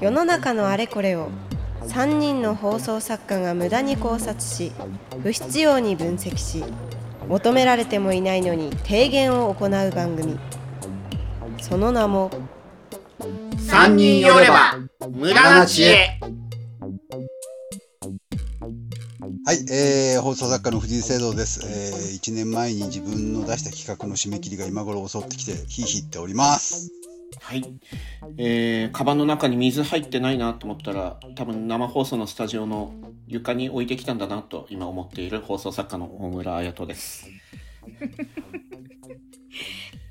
世の中のあれこれを3人の放送作家が無駄に考察し不必要に分析し求められてもいないのに提言を行う番組。その名も三人寄れば無駄な知恵。はい、えー、放送作家の藤井聖堂です、えー、1年前に自分の出した企画の締め切りが今頃襲ってきてヒーヒーっておりますはい。えー、カバンの中に水入ってないなと思ったら、多分生放送のスタジオの床に置いてきたんだなと今思っている放送作家の大村彩人です。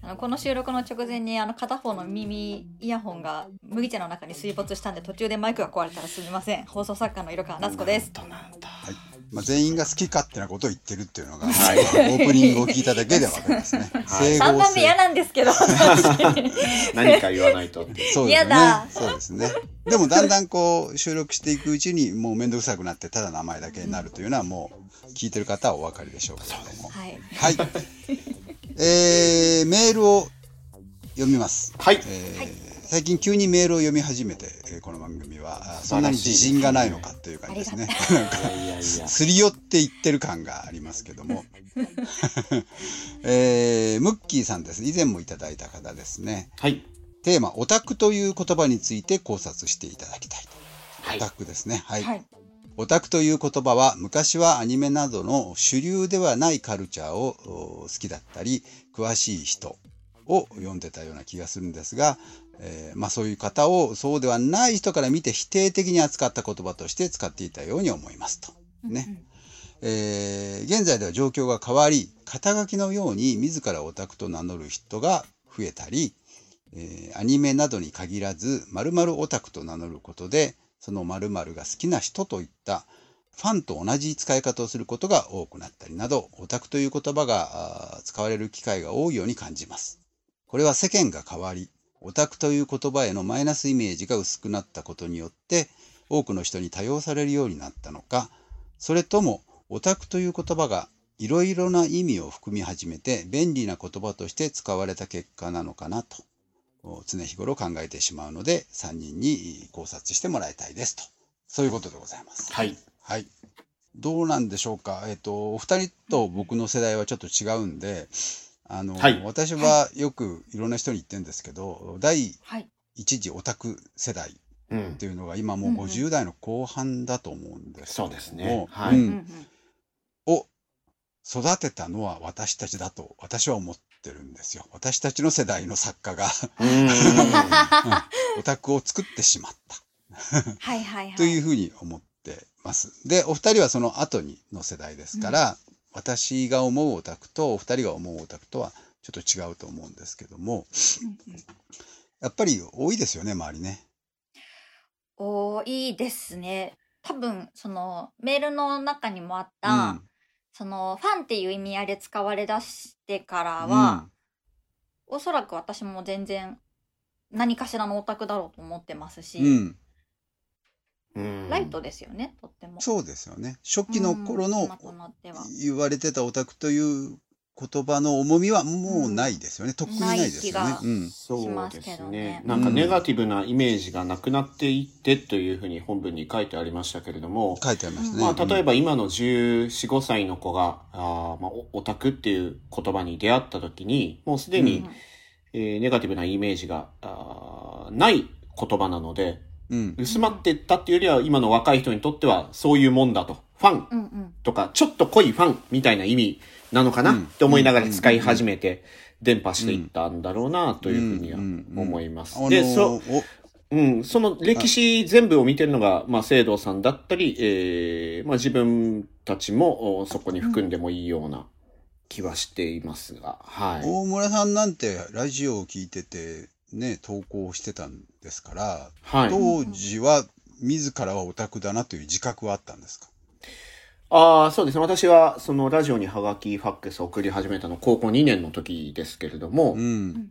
あのこの収録の直前にあの片方の耳イヤホンが麦茶の中に水没したんで途中でマイクが壊れたらすみません放送作家の色川夏子ですなんだなんだ。はいまあ、全員が好き勝手なことを言ってるっていうのが、はいオープニングを聞いただけでわかりますね。はい整3合性番目嫌なんですけど何か言わないと。そうです嫌だね。そうですね。でもだんだんこう収録していくうちにもうめんどくさくなってただ名前だけになるというのはもう聞いてる方はお分かりでしょうけれども。はいはい。えー、メールを読みます。はい。えーはい最近急にメールを読み始めて、えーこの番組はあそんなに自信がないのかという感じですね。すり寄って言ってる感がありますけども。えー、ムッキーさんです。以前もいただいた方ですね。はい。テーマ、オタクという言葉について考察していただきたい。はいオタクですね。はい。はいオタクという言葉は昔はアニメなどの主流ではないカルチャーをお好きだったり、詳しい人を読んでたような気がするんですが、えーまあそういう方をそうではない人から見て否定的に扱った言葉として使っていたように思いますと。ね。えー現在では状況が変わり、肩書きのように自らオタクと名乗る人が増えたり、えーアニメなどに限らず、〇〇オタクと名乗ることで、その〇〇が好きな人といったファンと同じ使い方をすることが多くなったりなど、オタクという言葉が使われる機会が多いように感じます。これは世間が変わり、オタクという言葉へのマイナスイメージが薄くなったことによって、多くの人に多用されるようになったのか、それともオタクという言葉がいろいろな意味を含み始めて便利な言葉として使われた結果なのかなと常日頃考えてしまうので3人に考察してもらいたいですとそういうことでございます。はい。はい。どうなんでしょうか。えっ、と、お二人と僕の世代はちょっと違うんで、あの、はい。私はよくいろんな人に言ってるんですけど、第はい。一次オタク世代っうん。て。いうのが今もううんうん。50代の後半だと思うんですけど。もそうですね。はい。うんを育てたのは私たちだと私は思ってるんですよ。私たちの世代の作家が。うーん。オタクを作ってしまった。はいはいはい。というふうに思ってます。で、お二人はその後にの世代ですから、私が思うオタクとお二人が思うオタクとはちょっと違うと思うんですけども、うんうん。やっぱり多いですよね、周りね。多いですね。多分そのメールの中にもあった、うん。そのファンっていう意味合いで使われだしてからは、おそらく私も全然何かしらのオタクだろうと思ってますし、うん、うんライトですよねとっても。そうですよね。初期の頃の言われてたオタクという言葉の重みはもうないですよね。とっくにないですよねうん。そうしますですけどね。ねなんかネガティブなイメージがなくなっていってというふうに本文に書いてありましたけれども、書いてありますね。まあ、例えば、ば今の14、5歳の子が、あーまあ、おオタクっていう言葉に出会った時に、もうすでに、うんえーネガティブなイメージがあーない言葉なので、うん。薄まっていったっていうよりは、今の若い人にとってはそういうもんだと。ファン。うんうんとか、ちょっと濃いファンみたいな意味なのかなうん。って思いながら使い始めて、伝播していったんだろうなというふうには思います。あので、そ、お。うん、その歴史全部を見てるのが、まあ、聖堂さんだったり、えーまあ、自分たちもおそこに含んでもいいような気はしていますが、はい。大村さんなんてラジオを聞いててね投稿してたんですから、はい。当時は自らはオタクだなという自覚はあったんですか？ああ、そうですね。私は、そのラジオにハガキ、ファックスを送り始めたの高校2年の時ですけれども、うん。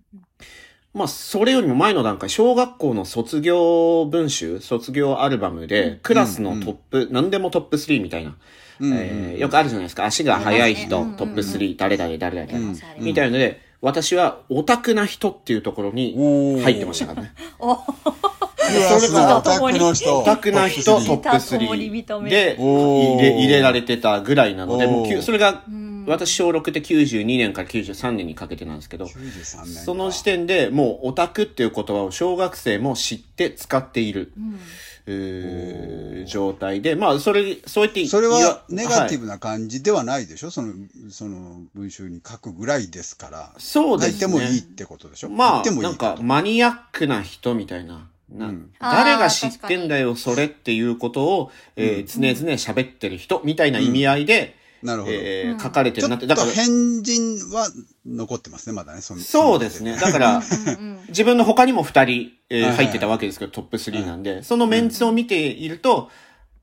まあ、それよりも前の段階、小学校の卒業文集、卒業アルバムで、クラスのトップ、何でもトップ3みたいな、うんえーよくあるじゃないですか。足が速い人、うんトップ3、誰々、誰々、うん。みたいので、私はオタクな人っていうところに入ってましたからね。おうわすごいオタクの人。オタクな人トップトップ共に認3めで入れ入れられてたぐらいなので、もうそれがうん私小6で92年から93年にかけてなんですけど、93年か。その時点でもうオタクっていう言葉を小学生も知って使っている、うんうー状態で、まあそれ、そうやってそれはネガティはいブな感じではないでしょ、その、その文集に書くぐらいですから。そうですね。書いてもいいってことでしょ？まあ、いいなんか、マニアックな人みたいな。なうん誰が知ってんだよ、それっていうことを、えー常々喋ってる人みたいな意味合いで、なるほど。うんえー書かれてるなって。だからと、変人は残ってますね、まだね。そのそうですね。だから、うんうん自分の他にも二人、えー入ってたわけですけど、トップ3なんで、そのメンツを見ていると、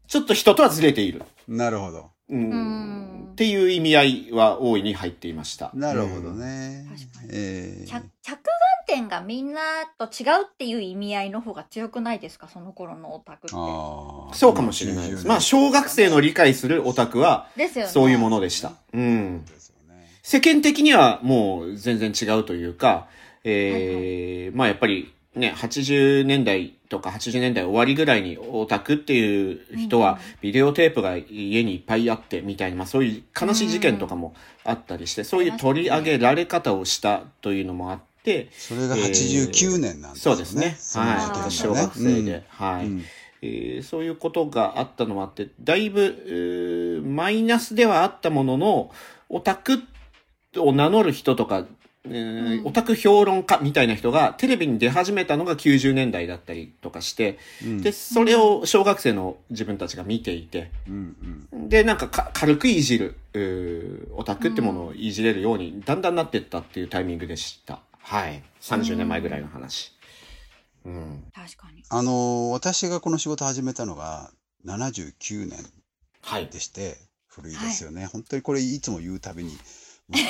ちょっと人とはずれている。なるほど。うんうんっていう意味合いは大いに入っていました。なるほどね。確かにえー着着眼点がみんなと違うっていう意味合いの方が強くないですか？その頃のオタクって。そうかもしれないです。まあ、小学生の理解するオタクは。そういうものでした。うん。ですよね。世間的にはもう全然違うというか、えーまあやっぱりね、80年代とか80年代終わりぐらいにオタクっていう人はビデオテープが家にいっぱいあってみたいな、まあそういう悲しい事件とかもあったりして、そういう取り上げられ方をしたというのもあって、それが89年なんですよね。そうですね。はい。小学生で、はい、うんえーそういうことがあったのもあって、だいぶ、マイナスではあったものの、オタクを名乗る人とか、えーうんオタク評論家みたいな人がテレビに出始めたのが90年代だったりとかして、うんで、それを小学生の自分たちが見ていて、うんうんで、なんかか軽くいじる、オタクってものをいじれるようにだんだんなっていったっていうタイミングでした。はい。30年前ぐらいの話。うん。確かに。あのー私がこの仕事始めたのが79年はい。でして、古いですよね。本当にこれいつも言うたびに、もうね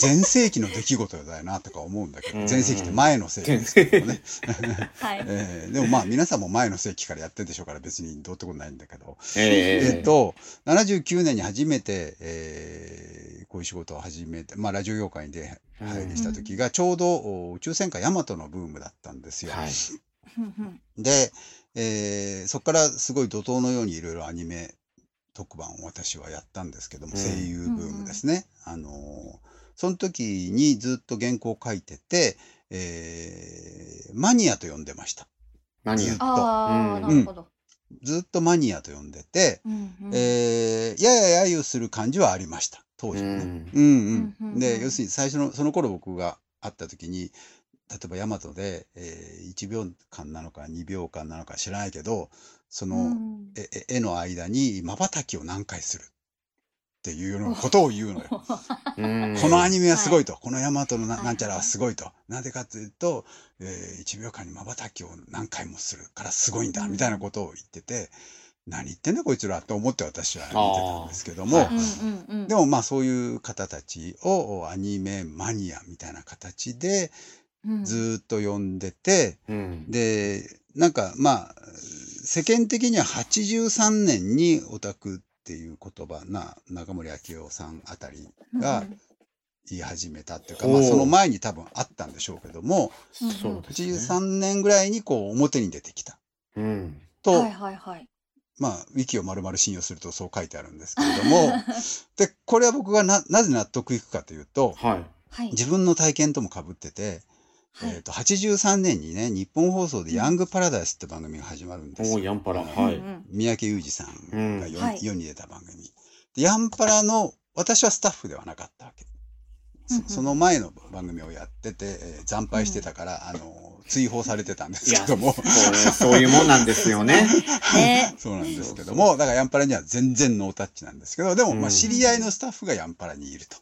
前世紀の出来事だよなとか思うんだけど、うん前世紀って前の世紀ですけどね。はい。えーでもまあ皆さんも前の世紀からやってるでしょうから別にどうってことないんだけど、ええっと、79年に初めて、えーこういう仕事を始めて、まあラジオ業界に出入りした時がちょうどお宇宙戦艦ヤマトのブームだったんですよ。はい。で、えーそこからすごい怒涛のようにいろいろアニメ特番を私はやったんですけども、うん声優ブームですね。あのーその時にずっと原稿を書いてて、えーマニアと呼んでました。マニアずっ。とああ、うんなるほど。ずっとマニアと呼んでて、うんうんえーやや揶揄する感じはありました。当時はね。うん。うんうん。うんうんうん。で、要するに最初の、その頃僕が会った時に、例えばヤマトで、えー1秒間なのか2秒間なのか知らないけど、その、うん。ええ絵の間に瞬きを何回するっていうようなことを言うのよ。うん。このアニメはすごいと、このヤマトのなはい。なんちゃらはすごいと。なぜかというと、え1秒間に瞬きを何回もするからすごいんだ、うん。みたいなことを言ってて、何言ってんだこいつらと思って私は見てたんですけども、あーうんうんうん。でもまあそういう方たちをアニメマニアみたいな形でうん、ずーっと呼んでて、うん。で、なんかまあ、世間的には83年にオタクっていう言葉な、中森明夫さんあたりが言い始めたっていうか、ほうまあその前に多分あったんでしょうけども、そうですね。83年ぐらいにこう表に出てきた。うん。と、はいはいはい。まあ、ウィキを丸々信用するとそう書いてあるんですけれども、で、これは僕がな、なぜ納得いくかというと、はい。はい。自分の体験とも被ってて、はいえっ、と、83年にね、日本放送でヤングパラダイスって番組が始まるんですおー、よ。ヤンパラ。うんはい。三宅裕二さんが世,、うんはい世に出た番組。でヤンパラの、私はスタッフではなかったわけ。うんうん。そその前の番組をやってて、えー惨敗してたから、あの、追放されてたんですけども、そうねそういうもんなんですよね。ね。そうなんですけども、だからヤンパラには全然ノータッチなんですけど、でも、まあ、うん。知り合いのスタッフがヤンパラにいると。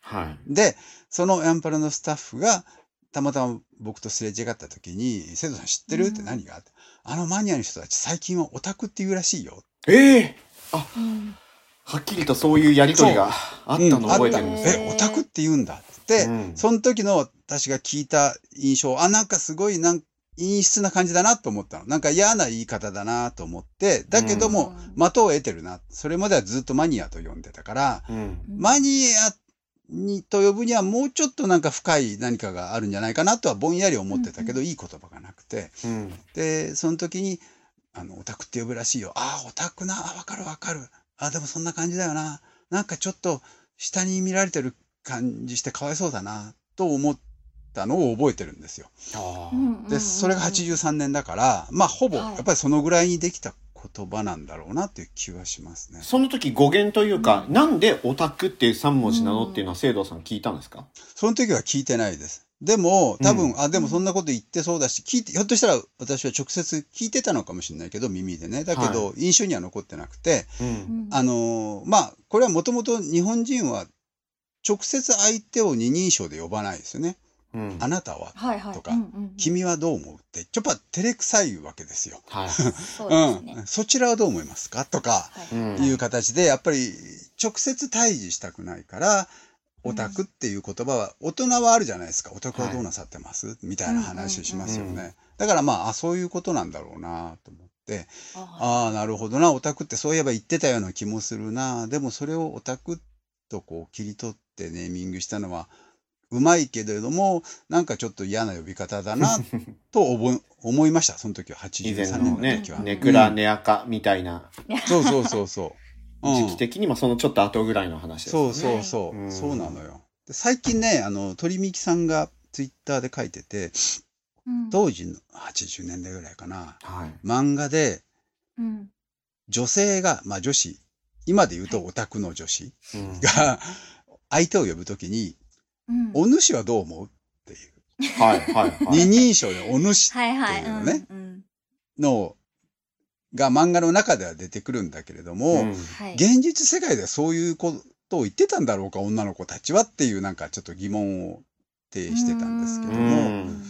はい。で、そのヤンパラのスタッフが、たまたま僕とすれ違った時に、生徒さん知ってる？って何が、あのマニアの人たち最近はオタクって言うらしいよ。ええあ、うんはっきりとそういうやりとりがあったのを覚えてるんです。へーえ、オタクって言うんだって、うん。その時の私が聞いた印象、あ、なんかすごいなん陰湿な感じだなと思ったの。なんか嫌な言い方だなと思って、だけども、うん。的を得てるな。それまではずっとマニアと呼んでたから、うん。マニアにと呼ぶにはもうちょっとなんか深い何かがあるんじゃないかなとはぼんやり思ってたけど、いい言葉がなくて。うん。でその時にあのオタクって呼ぶらしいよ。ああオタクな。あわかるわかるあでもそんな感じだよな。なんかちょっと下に見られてる感じしてかわいそうだなと思ったのを覚えてるんですよ。でそれが83年だからまあほぼはい。やっぱりそのぐらいにできた言葉なんだろうなっていう気はしますね。その時語源というか、なんでオタクっていう3文字なのっていうのは、聖堂さん聞いたんですか？その時は聞いてないです。でも、多分、うんあ、でもそんなこと言ってそうだし、聞いて、ひょっとしたら私は直接聞いてたのかもしれないけど、耳でね。だけど、印象には残ってなくて、うん。あのーまあ、これはもともと日本人は直接相手を二人称で呼ばないですよね。うん。あなたは、はいはい。とかうんうんうん君はどう思うって、ちょっと照れくさいわけですよ。はい。そうですね。うん。そちらはどう思いますか？とか、はいうんいう形で、やっぱり直接対峙したくないから、オタクっていう言葉は、大人はあるじゃないですか。オタクはどうなさってます、みたいな話をしますよね。うんうんだからまああ、そういうことなんだろうなと思って、あああ、なるほどな、オタクってそういえば言ってたような気もするな。でもそれをオタクとこう切り取ってネーミングしたのは、うまいけれども、なんかちょっと嫌な呼び方だな、と思い思いました。その時は以前83のね年の時は。、ネクラ、ネアカみたいな、そうそうそうそう。うん。時期的にもそのちょっと後ぐらいの話ですそうよね。そうそう、う。ん。そうなのよ。で最近ね、あの、鳥みきさんがツイッターで書いてて、うん。当時の80年代ぐらいかな、はい。漫画でうん。女性が、まあ女子、今で言うとオタクの女子うん。が、相手を呼ぶときに、うん。お主はどう思うっていう、はい、はい、はい。二人称でお主ってはいうのね、のが漫画の中では出てくるんだけれども、うん。はい。現実世界ではそういうことを言ってたんだろうか、女の子たちはっていうなんかちょっと疑問を呈してたんですけどうも、ん。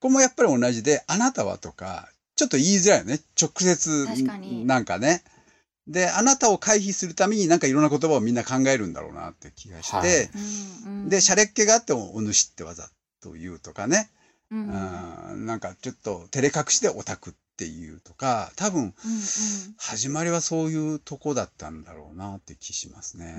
これもやっぱり同じで、あなたはとか、ちょっと言いづらいよね。直接なんかね。で、あなたを回避するためになんかいろんな言葉をみんな考えるんだろうなって気がして、はい。うんうん。で、シャレっ気があってもお主ってわざと言うとかね、うんうん。うん。なんかちょっと照れ隠しでオタクっていうとか、多分うん始まりはそういうとこだったんだろうなって気しますね。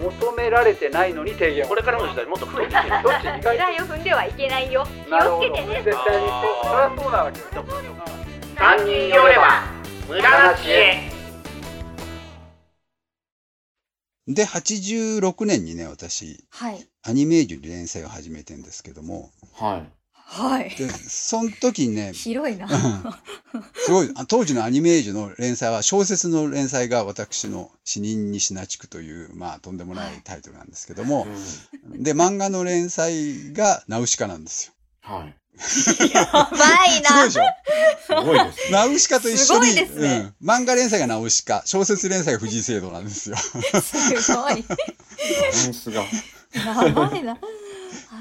求められてないのに提言。これからの時代もっと増えてどっち意外狙いを踏んではいけないよ。気をつけてね。絶対にそう。そりゃそうなわけよ。三人寄れば無駄な知恵で、86年にね、私、はい。アニメージュに連載を始めてんですけども、はい。はい。で、その時にね、広いな。すごい、あ当時のアニメージュの連載は、小説の連載が私の死人にシナ地区という、まあ、とんでもないタイトルなんですけども、で、漫画の連載がナウシカなんですよ。はい。やばいな。すごいでしょ？すごいです。ナウシカと一緒に、ねうん、漫画連載がナウシカ、小説連載が藤井聖堂なんですよ。すごい。バランスが。やばいな。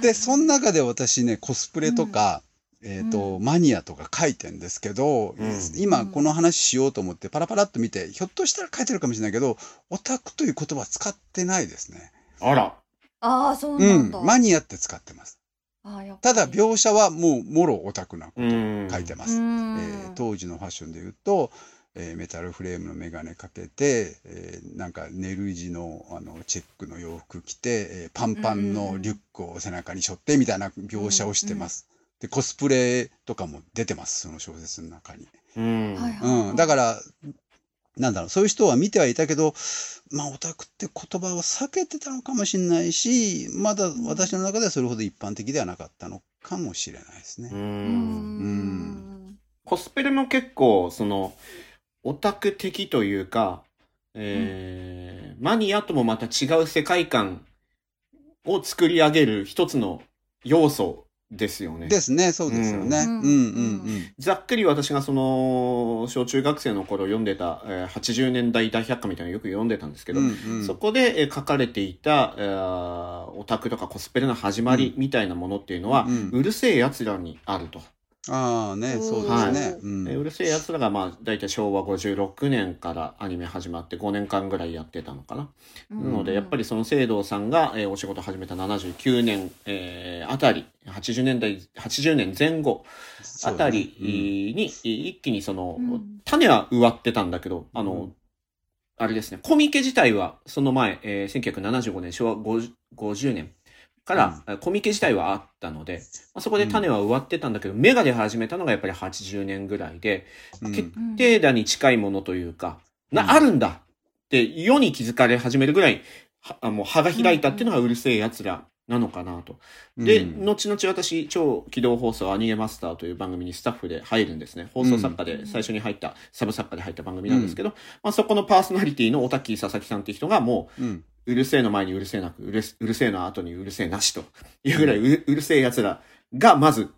で、その中で私ね、コスプレとか、えっ、と、マニアとか書いてんですけど、うん今この話しようと思ってパラパラっと見て、ひょっとしたら書いてるかもしれないけど、オタクという言葉は使ってないですね。あら。ああ、そううなんだ。、んマニアって使ってます。ただ描写はもうもろオタクなことうん。書いてまうす。えんー当時のファッションで言うと、えーメタルフレームのメガネかけて、えーなんかネル地のあのチェックの洋服着て、えーパンパンのリュックを背中に背負ってみたいな描写をしてます。でコスプレとかも出てますその小説の中に。うん。だからなんだろうそういう人は見てはいたけどまあオタクって言葉を避けてたのかもしれないしまだ私の中ではそれほど一般的ではなかったのかもしれないですね。う。うんん。コスプレも結構、その、オタク的というか、えーマニアともまた違う世界観を作り上げる一つの要素ですよね。ですね。そうですよね。ううんんうんうん。ざっくり私がその、小中学生の頃読んでた、えー80年代大百科みたいなのよく読んでたんですけど、うんうん。そこでえー書かれていた、えーオタクとかコスプレの始まりみたいなものっていうのは、ううん。るせえ奴らにあると。ああね、うん。そうですね。はい。うん。でうるせえ奴らが、まあ、大体昭和56年からアニメ始まって5年間ぐらいやってたのかな。なので、やっぱりその聖堂さんが、えーお仕事始めた79年、えーあたり、80年代、80年前後あたりそうだね。に、一気にその、うん。種は植わってたんだけど、あの、あれですね、コミケ自体は、その前、えー1975年、昭和50 50年から、えーコミケ自体はあったので、まあ、そこで種は植わってたんだけど、芽が出始めたのがやっぱり80年ぐらいで、うん。決定打に近いものというか、うん。な、あるんだって世に気づかれ始めるぐらい、はあもう葉が開いたっていうのがうるせえ奴らなのかなと。で、うん。後々私、超機動放送アニメマスターという番組にスタッフで入るんですね。放送作家で最初に入った、サブ作家で入った番組なんですけど、まあそこのパーソナリティのオタッキー佐々木さんっていう人がもうん。う、るせえの前にうるせえなく、うるうるせえの後にうるせえなしというぐらいううるせえ奴らがまず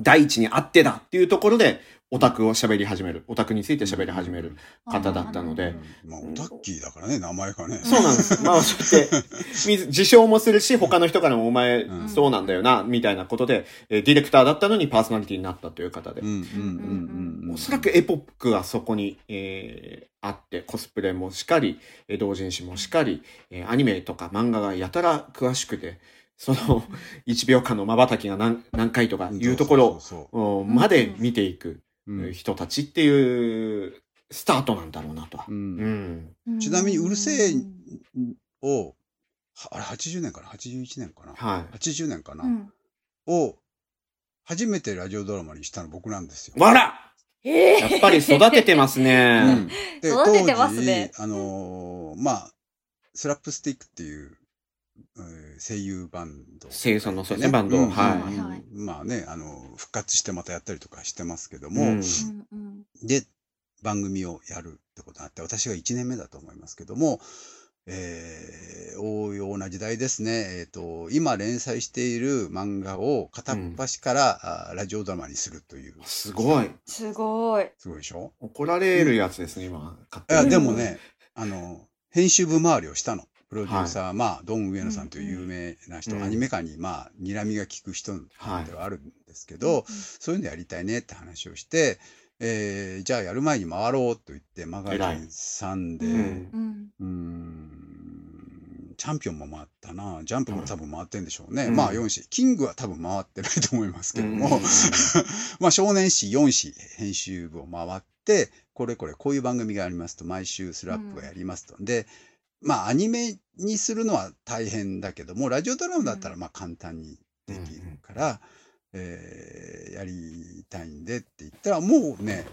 第一にあってだっていうところで、オタクを喋り始める。オタクについて喋り始める方だったので、まあ、オタッキーだからね、名前がね。そうなんです。まあ、そうやって、み 自称もするし、他の人からもお前、うんそうなんだよな、みたいなことで、えーディレクターだったのにパーソナリティになったという方で。うんうんうんうん。おそらくエポックはそこに、えーあって、コスプレもしかり、えー同人誌もしかり、えーアニメとか漫画がやたら詳しくて、その 1秒間の瞬きが何何回とかいうところまで見ていく人たちっていうスタートなんだろうなと。ちなみに、うるせえを、はあれ、80年かな ?81 年かなはい。?80 年かな、うんを、初めてラジオドラマにしたの僕なんですよ。わらえやっぱり育ててますね。で 育ててますね当時、あのーまあ、スラップスティックっていう、えー声優バンド、声優さんのそうねバンドうんはいうんはいまあね、あの、復活してまたやったりとかしてますけども、うんうんうんで、番組をやるってことになって、私が1年目だと思いますけども、えー、応用な時代ですね。えっ、と、今連載している漫画を片っ端から、あラジオドラマにするという。すごい。すごい。すごいでしょ？怒られるやつですね、今。勝いや、でもね、あの、編集部回りをしたの。プロデューサー、まあ、ドン・上野さんという有名な人、うん。アニメ界に、まあ、睨みが利く人ではあるんですけど、そういうのやりたいねって話をして、えーじゃあやる前に回ろうと言って、マガジンさんで、うん。うん。チャンピオンも回ったな。ジャンプも多分回ってんでしょうね。うん。まあ4誌。キングは多分回ってないと思いますけども、うん。まあ少年誌4誌編集部を回って、これこれこういう番組がありますと、毎週スラップがやりますと。で、まあアニメにするのは大変だけども、ラジオドラマだったらまあ簡単にできるから、えーやりたいんでって言ったら、もうね、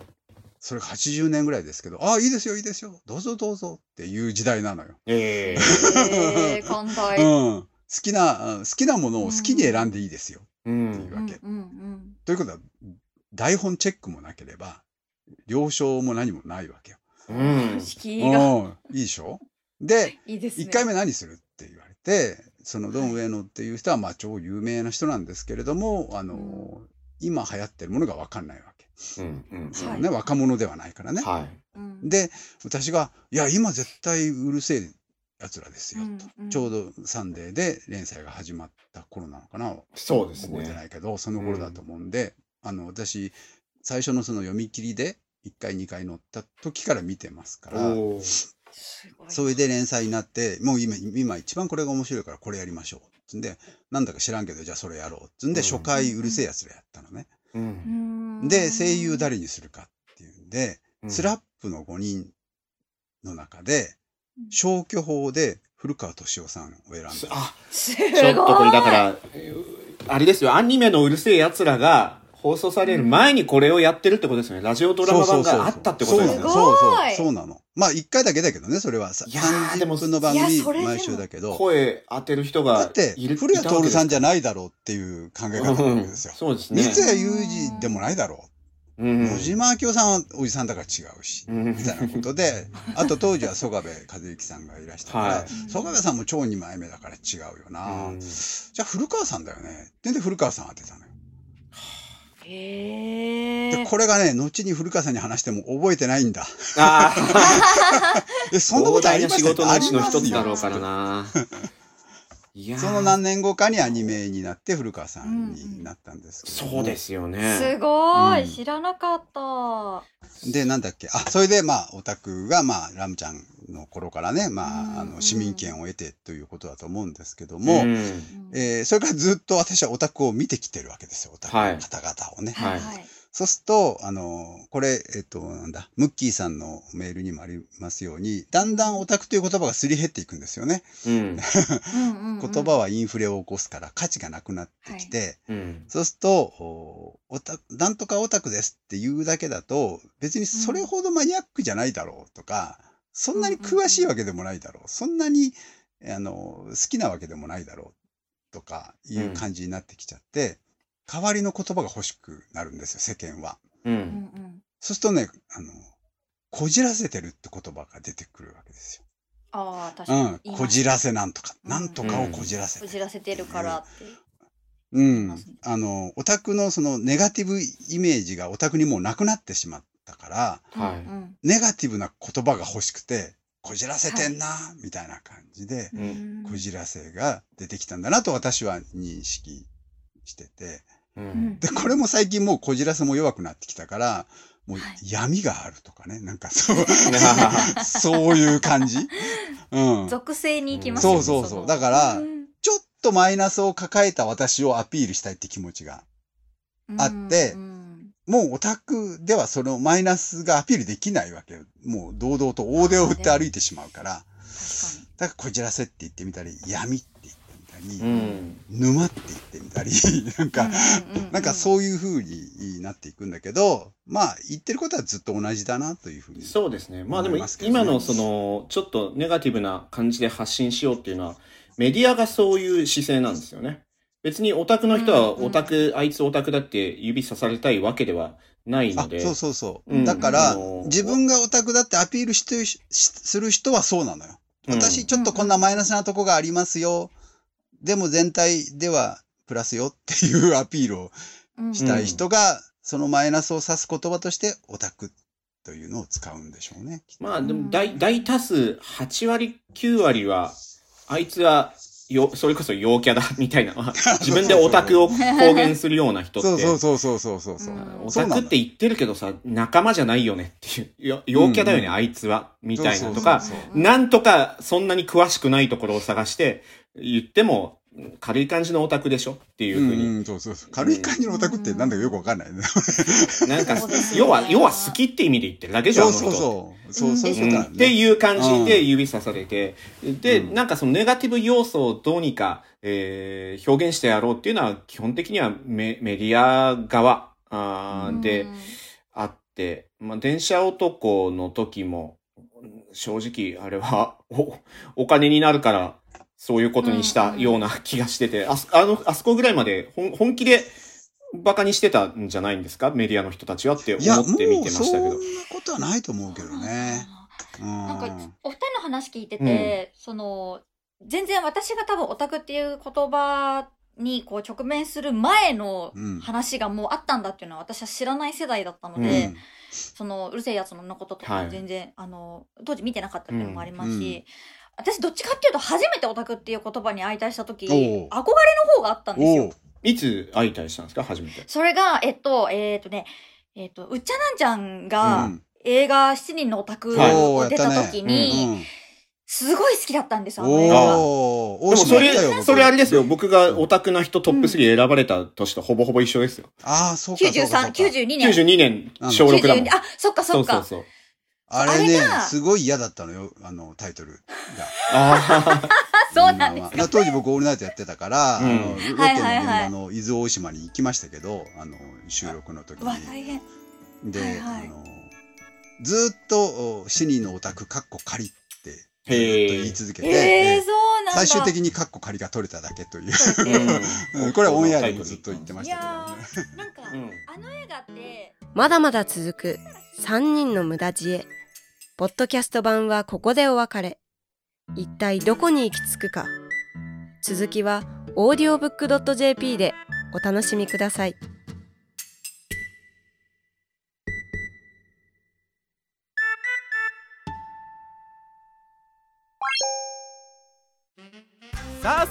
それが80年ぐらいですけど、ああ、いいですよ、いいですよ、どうぞどうぞっていう時代なのよ。えええー、寛大。うん。好きな、うん好きなものを好きに選んでいいですよ。う。っていうんわけ。うんうんということは、台本チェックもなければ、了承も何もないわけよ。うんうん。。敷居がうん。いいでしょ？で、いいですね。1回目何するって言われて、そのドン・上野っていう人は、まあ超有名な人なんですけれども、あの、今流行ってるものがわかんないわけ。うん。うん。そのね、若者ではないからね。はい。うんで、私が、いや、今絶対うるせえ奴らですよ、と。うんうんちょうどサンデーで連載が始まった頃なのかな。そうです覚えてなね。いけど、その頃だと思うんで、あの、私、最初のその読み切りで、1回2回載った時から見てますから。それで連載になって、もう今、今一番これが面白いからこれやりましょう。つんで、なんだか知らんけど、じゃあそれやろう。つんで、うん初回うるせえやつらやったのね。う。うんんで、声優誰にするかっていうんで、うんスラップの5人の中でうん、消去法で古川敏夫さんを選んだ。あ、すごい。ちょっとこれだから、えーあれですよ、アニメのうるせえ奴らが放送される前にこれをやってるってことですよね。ラジオドラマ版があったってことですよね。そうそうそうすごいそうなの。まあ、一回だけだけどね、それは。さいやーでも30分の番組毎週だけど。声当てる人がだっている、古谷徹さんじゃゃないだろうっていう考え方なわけですよ。そうですね。三谷裕二でもないだろう。うん野島明夫さんはおじさんだから違うし、うんみたいなことで、あと当時は曽我部和幸さんがいらしたから、はい曽我部さんも超二枚目だから違うよな。うんじゃあ古川さんだよね。で、で古川さん当てたのよ。で。これがね、後に古川さんに話しても覚えてないんだ。あえ、あ、そんなことありました壮大な仕事のうちの一つだろうからな。いやー。その何年後かにアニメになって古川さんになったんですけど。もそうですよすね。ごい、うん。知らなかった。で、なんだっけ、あ、それで、まあ、オタクが、まあ、ラムちゃんの頃からね、まあ、あうん。の、市民権を得てということだと思うんですけども、うん。えーそれからずっと私はオタクを見てきてるわけですよ、オタクはい。の方々をね。はい。はい。そうすると、あの、これ、えっと、なんだ、ムッキーさんのメールにもありますように、だんだんオタクという言葉がすり減っていくんですよね。言葉はインフレを起こすから価値がなくなってきて、うん。そうすると、おオタなんとかオタクですって言うだけだと、別にそれほどマニアックじゃないだろうとか、そんなに詳しいわけでもないだろう。そんなに、あの、好きなわけでもないだろうとかいう感じになってきちゃって、代わりの言葉が欲しくなるんですよ、世間は。う。うんんそうするとね、あの、こじらせてるって言葉が出てくるわけですああ確よ。かに、うん。こじらせなんとか、うんなんとかをこじらせてるこじらせてるからってうん。あの、オタクのそのネガティブイメージがオタクにもうなくなってしまったから、はいうんうんネガティブな言葉が欲しくて、こじらせてんな、みたいな感じで、う。うんんこじらせが出てきたんだなと私は認識してて。う。うんんで、これも最近もうこじらせも弱くなってきたから、もうはい闇があるとかね、なんかそう、そういう感じうん。属性に行きますそようそうそう。のだから、うんちょっとマイナスを抱えた私をアピールしたいって気持ちがあってうんもうオタクではそのマイナスがアピールできないわけよ。もう堂々と大手を振って歩いてしまうから。だからこじらせって言ってみたり、闇って言ってみたり、うん。沼って言ってみたり、なんか、なんかうそういう風になっていくんだけど、まあ言ってることはずっと同じだなというふうに。そうですね。まあでも今のそのちょっとネガティブな感じで発信しようっていうのはメディアがそういう姿勢なんですよね。別にオタクの人はうんうんオタク、あいつオタクだって指さされたいわけではないあので。そうそうそう。うんだから、あの自分がオタクだってアピールしてしする人はそうなのよ。うん私ちょっとこんなマイナスなとこがありますよ。でも全体ではプラスよっていうアピールをにしたい人が、そのマイナスを指す言葉としてオタクというのを使うんでしょうね。まあでも大大多数8割9割はあいつはよそれこそ陽キャだ みたいな 自分でオタクを公言するような人って。そうそうそうそうそうそう。う。んオタクって言ってるけどさ、仲間じゃないよねっていう、よ陽キャだよね、うん。あいつは、みたいなとかなんとかそんなに詳しくないところを探して言っても、軽い感じのオタクでしょっていうふうに。うんうん、そうそうそう。軽い感じのオタクってなんだかよくわかんないね。なんかそうです、ね要は、要は好きって意味で言ってるだけじゃん、あそうの人。そうそう。そう、うんそういうっていう感じで指さされて、で、うんなんかそのネガティブ要素をどうにか、えー表現してやろうっていうのは、基本的にはメメディア側あーで、あって、まあ、電車男の時も、正直、あれは、お、お金になるから、そういうことにしたような気がしてて、あそ、あの、あそこぐらいまで本本気でバカにしてたんじゃないんですか？メディアの人たちはって思って見てうましたけど。そんな。ことはないと思うけどね。うん。なんかお二人の話聞いてて、その全然私が多分オタクっていう言葉にこう直面する前のうん。話がもうあったんだっていうのは私は知らない世代だったのうで、ん。そのうるせえやつのこととかはい。も全然、あの当時見てなかったっていうのもありますし、うん私どっちかっていうと初めてオタクっていう言葉に相対した時憧れの方があったんですよ。いつ相対したんですか？初めて。それがえっとえっ、とねえっ、とうっちゃなんちゃんが、うん映画七人のオタクはいを出た時うに、んすごい好きだったんです、あの映画が。おおでもそれそれあれですよ。僕がオタクな人トップ3選ばれた年とほぼほぼ一緒ですよ。ああ、そうか、そうか。そう93、か92年。92年小6だもん92。あ、そっかそっか。そうそうそう。あれねすごい嫌だったのよ、あの、タイトルが。ああ、そうなんですか。まあ当時僕オールナイトやってたから、うんあのロケの現場の伊豆大島に行きましたけど、あの、収録の時うわ、に。大変。で、はいはいあの、ずーっと、おシニのオタク、カッコ仮って、ずーっと言い続けて、えええそうなんだ。最終的にカッコ仮が取れただけという。ーうんこれはオンエアでもずっと言ってまいしたけどやね。ー、なんか、うんあの映画って、まだまだ続く3人の無駄知恵。ポッドキャスト版はここでお別れ。一体どこに行き着くか。続きは audiobook.jp でお楽しみください。